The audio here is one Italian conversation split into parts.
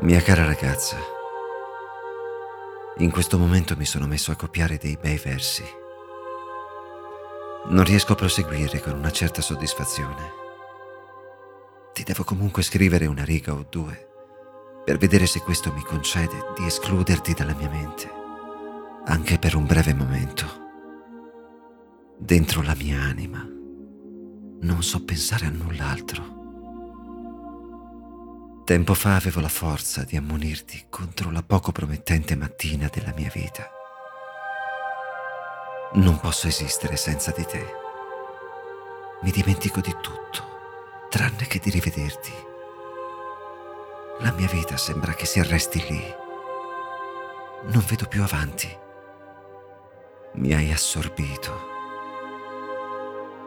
Mia cara ragazza, in questo momento mi sono messo a copiare dei bei versi. Non riesco a proseguire con una certa soddisfazione. Ti devo comunque scrivere una riga o due per vedere se questo mi concede di escluderti dalla mia mente, anche per un breve momento. Dentro la mia anima non so pensare a null'altro. Tempo fa avevo la forza di ammonirti contro la poco promettente mattina della mia vita. Non posso esistere senza di te. Mi dimentico di tutto, tranne che di rivederti. La mia vita sembra che si arresti lì. Non vedo più avanti. Mi hai assorbito.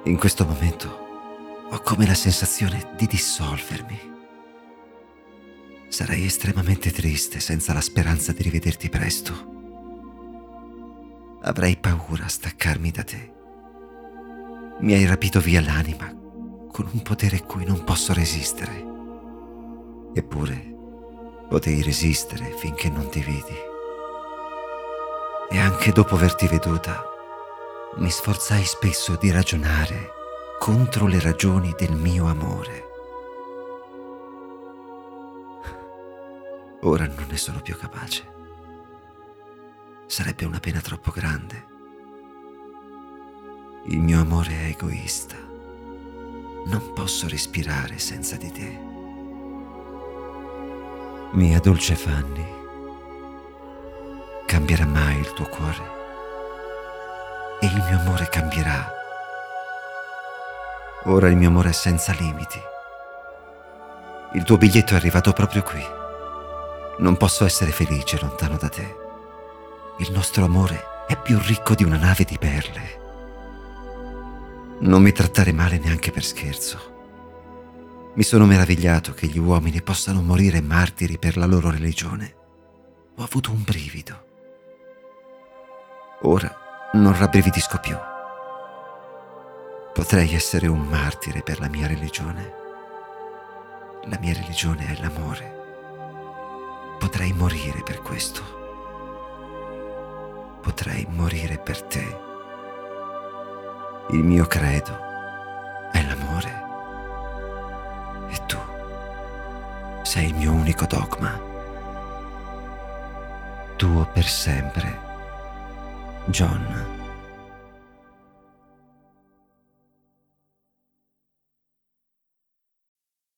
In questo momento ho come la sensazione di dissolvermi. Sarei estremamente triste senza la speranza di rivederti presto. Avrei paura a staccarmi da te. Mi hai rapito via l'anima con un potere cui non posso resistere. Eppure potei resistere finché non ti vidi. E anche dopo averti veduta, mi sforzai spesso di ragionare contro le ragioni del mio amore. Ora non ne sono più capace. Sarebbe una pena troppo grande. Il mio amore è egoista. Non posso respirare senza di te. Mia dolce Fanny, cambierà mai il tuo cuore? E il mio amore cambierà. Ora il mio amore è senza limiti. Il tuo biglietto è arrivato proprio qui. Non posso essere felice lontano da te. Il nostro amore è più ricco di una nave di perle. Non mi trattare male neanche per scherzo. Mi sono meravigliato che gli uomini possano morire martiri per la loro religione. Ho avuto un brivido. Ora non rabbrividisco più. Potrei essere un martire per la mia religione. La mia religione è l'amore. Potrei morire per questo. Potrei morire per te. Il mio credo è l'amore. E tu sei il mio unico dogma. Tuo per sempre, John.